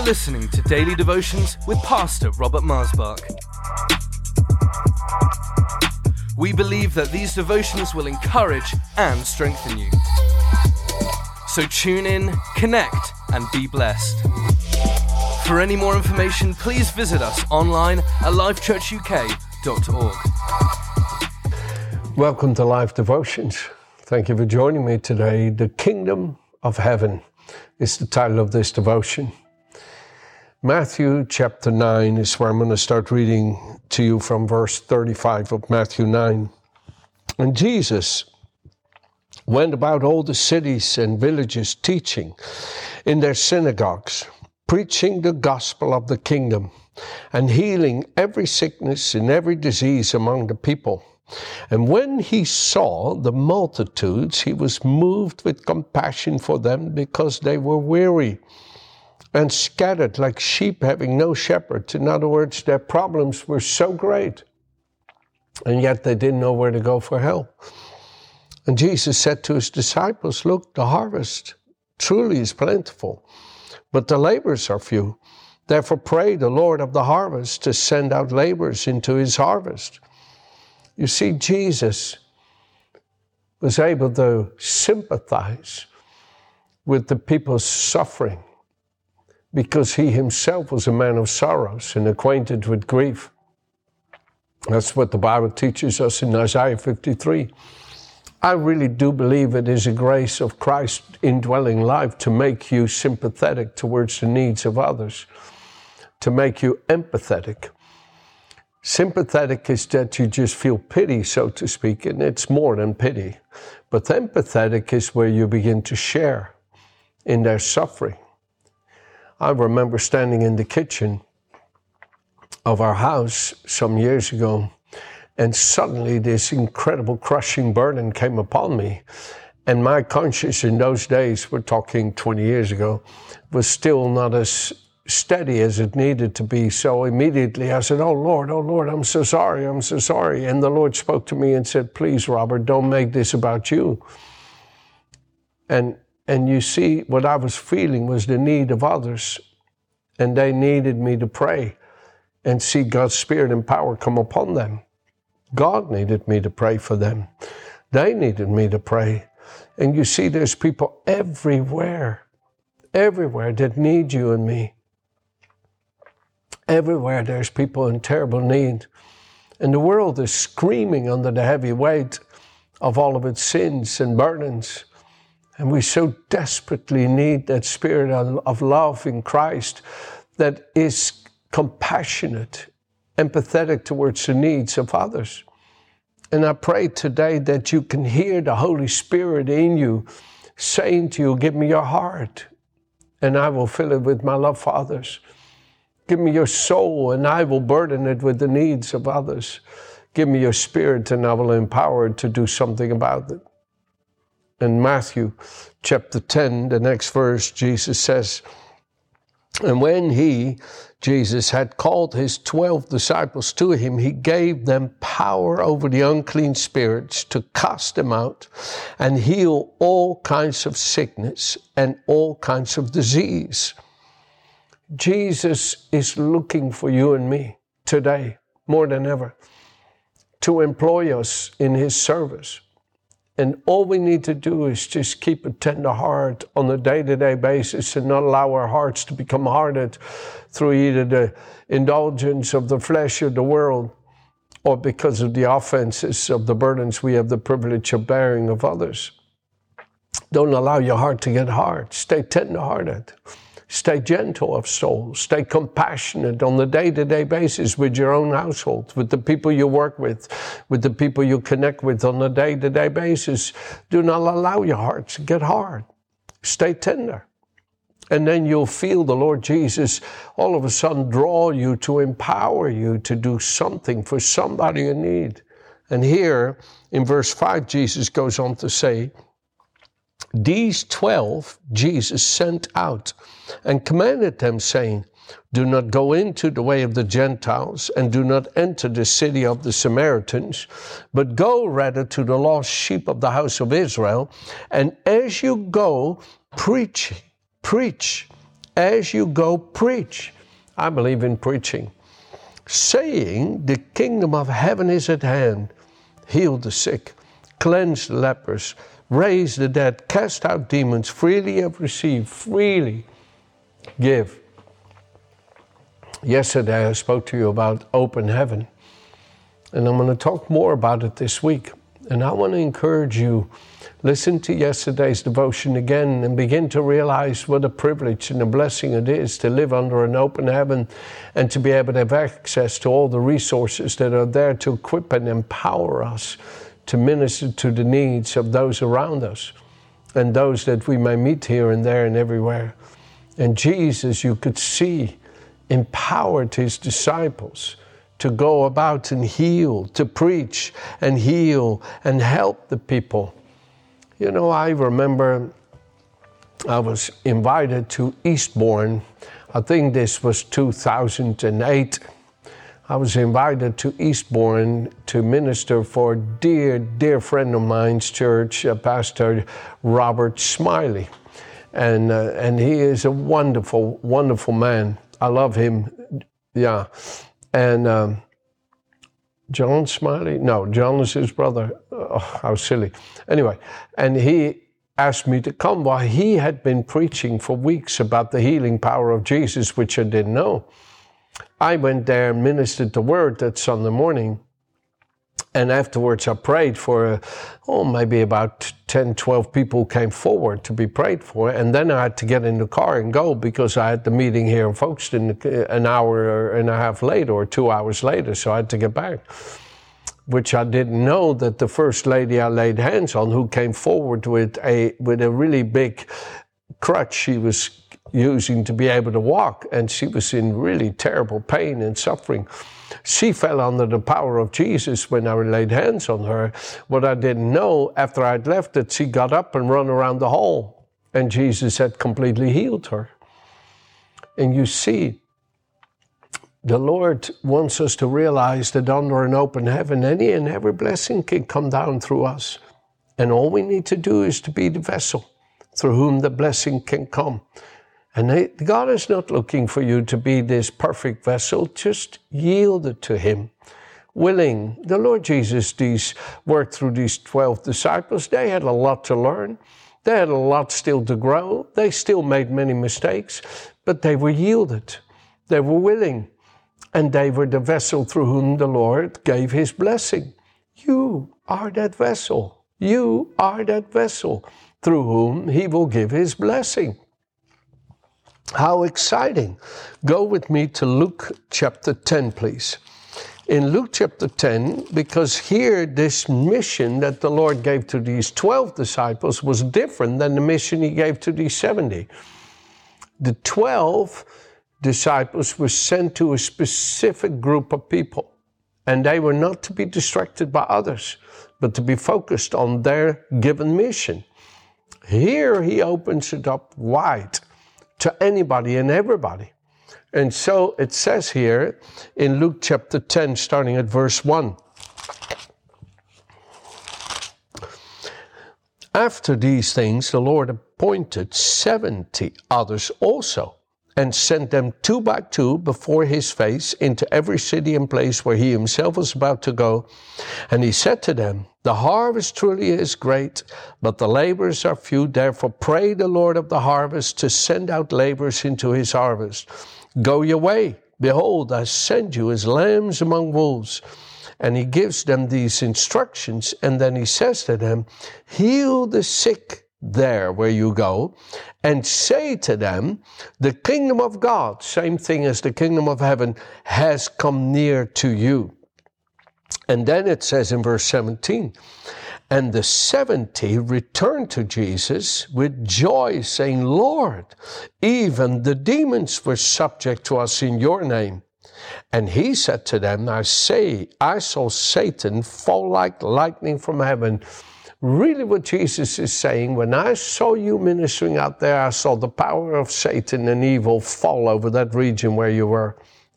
are listening to Daily Devotions with Pastor Robert Marsbach. We believe that these devotions will encourage and strengthen you. So tune in, connect, and be blessed. For any more information, please visit us online at lifechurchuk.org. Welcome to Life Devotions. Thank you for joining me today. The Kingdom of Heaven is the title of this devotion. Matthew chapter 9 is where I'm going to start reading to you from verse 35 of Matthew 9. And Jesus went about all the cities and villages teaching in their synagogues, preaching the gospel of the kingdom, and healing every sickness and every disease among the people. And when he saw the multitudes, he was moved with compassion for them because they were weary and scattered like sheep having no shepherd. In other words, their problems were so great, and yet they didn't know where to go for help. And Jesus said to his disciples, Look, the harvest truly is plentiful, but the laborers are few. Therefore, pray the Lord of the harvest to send out laborers into his harvest. You see, Jesus was able to sympathize with the people's suffering because he himself was a man of sorrows and acquainted with grief. That's what the Bible teaches us in Isaiah 53. I really do believe it is a grace of Christ indwelling life to make you sympathetic towards the needs of others, to make you empathetic. Sympathetic is that you just feel pity, so to speak, and it's more than pity. But empathetic is where you begin to share in their suffering. I remember standing in the kitchen of our house some years ago, and suddenly this incredible crushing burden came upon me. And my conscience in those days, we're talking 20 years ago, was still not as steady as it needed to be. So immediately I said, Oh Lord, oh Lord, I'm so sorry, I'm so sorry. And the Lord spoke to me and said, Please, Robert, don't make this about you. And and you see, what I was feeling was the need of others, and they needed me to pray and see God's Spirit and power come upon them. God needed me to pray for them. They needed me to pray. And you see, there's people everywhere, everywhere that need you and me. Everywhere there's people in terrible need. And the world is screaming under the heavy weight of all of its sins and burdens. And we so desperately need that spirit of love in Christ that is compassionate, empathetic towards the needs of others. And I pray today that you can hear the Holy Spirit in you saying to you, Give me your heart, and I will fill it with my love for others. Give me your soul, and I will burden it with the needs of others. Give me your spirit, and I will empower it to do something about it in Matthew chapter 10, the next verse, Jesus says, And when he, Jesus, had called his twelve disciples to him, he gave them power over the unclean spirits to cast them out and heal all kinds of sickness and all kinds of disease. Jesus is looking for you and me today more than ever to employ us in his service and all we need to do is just keep a tender heart on a day to day basis and not allow our hearts to become hardened through either the indulgence of the flesh or the world or because of the offenses of the burdens we have the privilege of bearing of others. Don't allow your heart to get hard. Stay tender hearted. Stay gentle of soul. Stay compassionate on the day to day basis with your own household, with the people you work with, with the people you connect with on a day to day basis. Do not allow your heart to get hard. Stay tender. And then you'll feel the Lord Jesus all of a sudden draw you to empower you to do something for somebody in need. And here in verse 5, Jesus goes on to say, these twelve Jesus sent out and commanded them, saying, Do not go into the way of the Gentiles, and do not enter the city of the Samaritans, but go rather to the lost sheep of the house of Israel. And as you go, preach, preach As you go, preach. I believe in preaching. Saying, The kingdom of heaven is at hand. Heal the sick, cleanse the lepers, raise the dead, cast out demons. Freely have received, freely give. Yesterday I spoke to you about open heaven, and I'm going to talk more about it this week. And I want to encourage you listen to yesterday's devotion again and begin to realize what a privilege and a blessing it is to live under an open heaven and to be able to have access to all the resources that are there to equip and empower us to minister to the needs of those around us and those that we may meet here and there and everywhere. And Jesus, you could see, empowered his disciples to go about and heal, to preach and heal and help the people. You know, I remember I was invited to Eastbourne. I think this was 2008. I was invited to Eastbourne to minister for a dear, dear friend of mine's church, uh, Pastor Robert Smiley. And, uh, and he is a wonderful, wonderful man. I love him. Yeah. And um, John Smiley? No, John is his brother. Oh, how silly. Anyway, and he asked me to come while he had been preaching for weeks about the healing power of Jesus, which I didn't know. I went there and ministered the word that Sunday morning. And afterwards, I prayed for, uh, oh, maybe about 10, 12 people came forward to be prayed for. And then I had to get in the car and go because I had the meeting here in Folkestone an hour and a half later or two hours later. So I had to get back, which I didn't know that the first lady I laid hands on, who came forward with a, with a really big crutch she was using to be able to walk, and she was in really terrible pain and suffering she fell under the power of Jesus when I laid hands on her. What I didn't know after I'd left that she got up and run around the hall, and Jesus had completely healed her. And you see, the Lord wants us to realize that under an open heaven, any and every blessing can come down through us. And all we need to do is to be the vessel through whom the blessing can come. And God is not looking for you to be this perfect vessel, just yield it to Him. Willing. The Lord Jesus these worked through these 12 disciples. They had a lot to learn. They had a lot still to grow. They still made many mistakes, but they were yielded. They were willing. And they were the vessel through whom the Lord gave His blessing. You are that vessel. You are that vessel through whom He will give His blessing. How exciting! Go with me to Luke chapter 10, please. In Luke chapter 10, because here this mission that the Lord gave to these 12 disciples was different than the mission he gave to these 70. The 12 disciples were sent to a specific group of people, and they were not to be distracted by others, but to be focused on their given mission. Here he opens it up wide to anybody and everybody. And so it says here in Luke chapter 10, starting at verse 1. After these things, the Lord appointed 70 others also and sent them two by two before his face into every city and place where he himself was about to go. And he said to them, The harvest truly is great, but the laborers are few. Therefore, pray the Lord of the harvest to send out laborers into his harvest. Go your way. Behold, I send you as lambs among wolves. And he gives them these instructions, and then he says to them, Heal the sick there where you go and say to them, The kingdom of God, same thing as the kingdom of heaven, has come near to you. And then it says in verse 17, and the 70 returned to Jesus with joy, saying, Lord, even the demons were subject to us in your name. And he said to them, I say, I saw Satan fall like lightning from heaven really what Jesus is saying. When I saw you ministering out there, I saw the power of Satan and evil fall over that region where you were.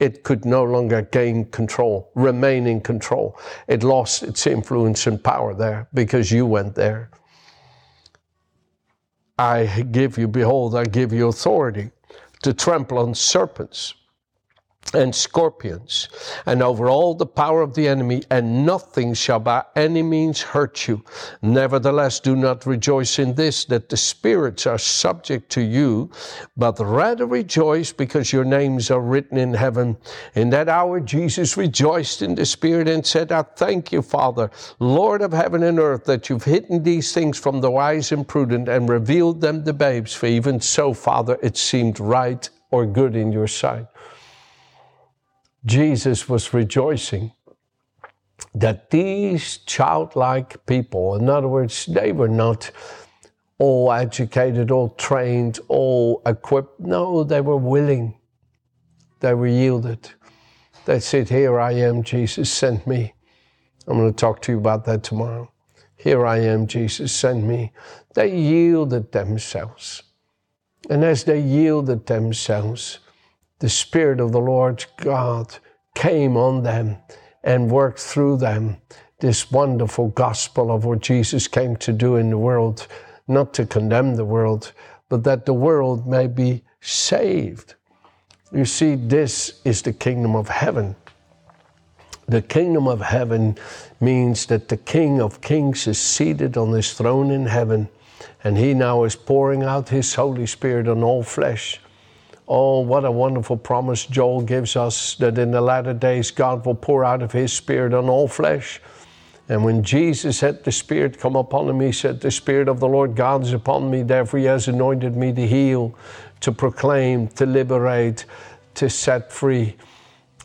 It could no longer gain control, remain in control. It lost its influence and power there because you went there. I give you, behold, I give you authority to trample on serpents and scorpions, and over all the power of the enemy, and nothing shall by any means hurt you. Nevertheless, do not rejoice in this, that the spirits are subject to you, but rather rejoice because your names are written in heaven. In that hour, Jesus rejoiced in the Spirit and said, I thank you, Father, Lord of heaven and earth, that you've hidden these things from the wise and prudent and revealed them to babes. For even so, Father, it seemed right or good in your sight. Jesus was rejoicing that these childlike people, in other words, they were not all educated, all trained, all equipped. No, they were willing. They were yielded. They said, Here I am, Jesus, send me. I'm going to talk to you about that tomorrow. Here I am, Jesus, send me. They yielded themselves. And as they yielded themselves, the Spirit of the Lord God came on them and worked through them this wonderful gospel of what Jesus came to do in the world, not to condemn the world, but that the world may be saved. You see, this is the kingdom of heaven. The kingdom of heaven means that the King of kings is seated on his throne in heaven, and he now is pouring out his Holy Spirit on all flesh. Oh, what a wonderful promise Joel gives us that in the latter days God will pour out of his Spirit on all flesh. And when Jesus had the Spirit come upon him, he said, The Spirit of the Lord God is upon me, therefore he has anointed me to heal, to proclaim, to liberate, to set free.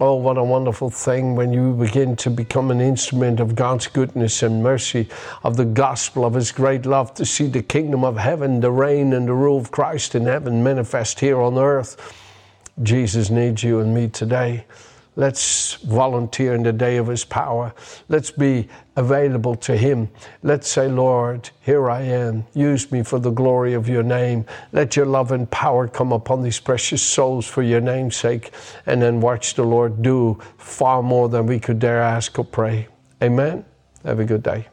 Oh, what a wonderful thing when you begin to become an instrument of God's goodness and mercy, of the gospel of His great love, to see the kingdom of heaven, the reign and the rule of Christ in heaven manifest here on earth. Jesus needs you and me today. Let's volunteer in the day of His power. Let's be available to Him. Let's say, Lord, here I am. Use me for the glory of your name. Let your love and power come upon these precious souls for your name's sake. And then watch the Lord do far more than we could dare ask or pray. Amen. Have a good day.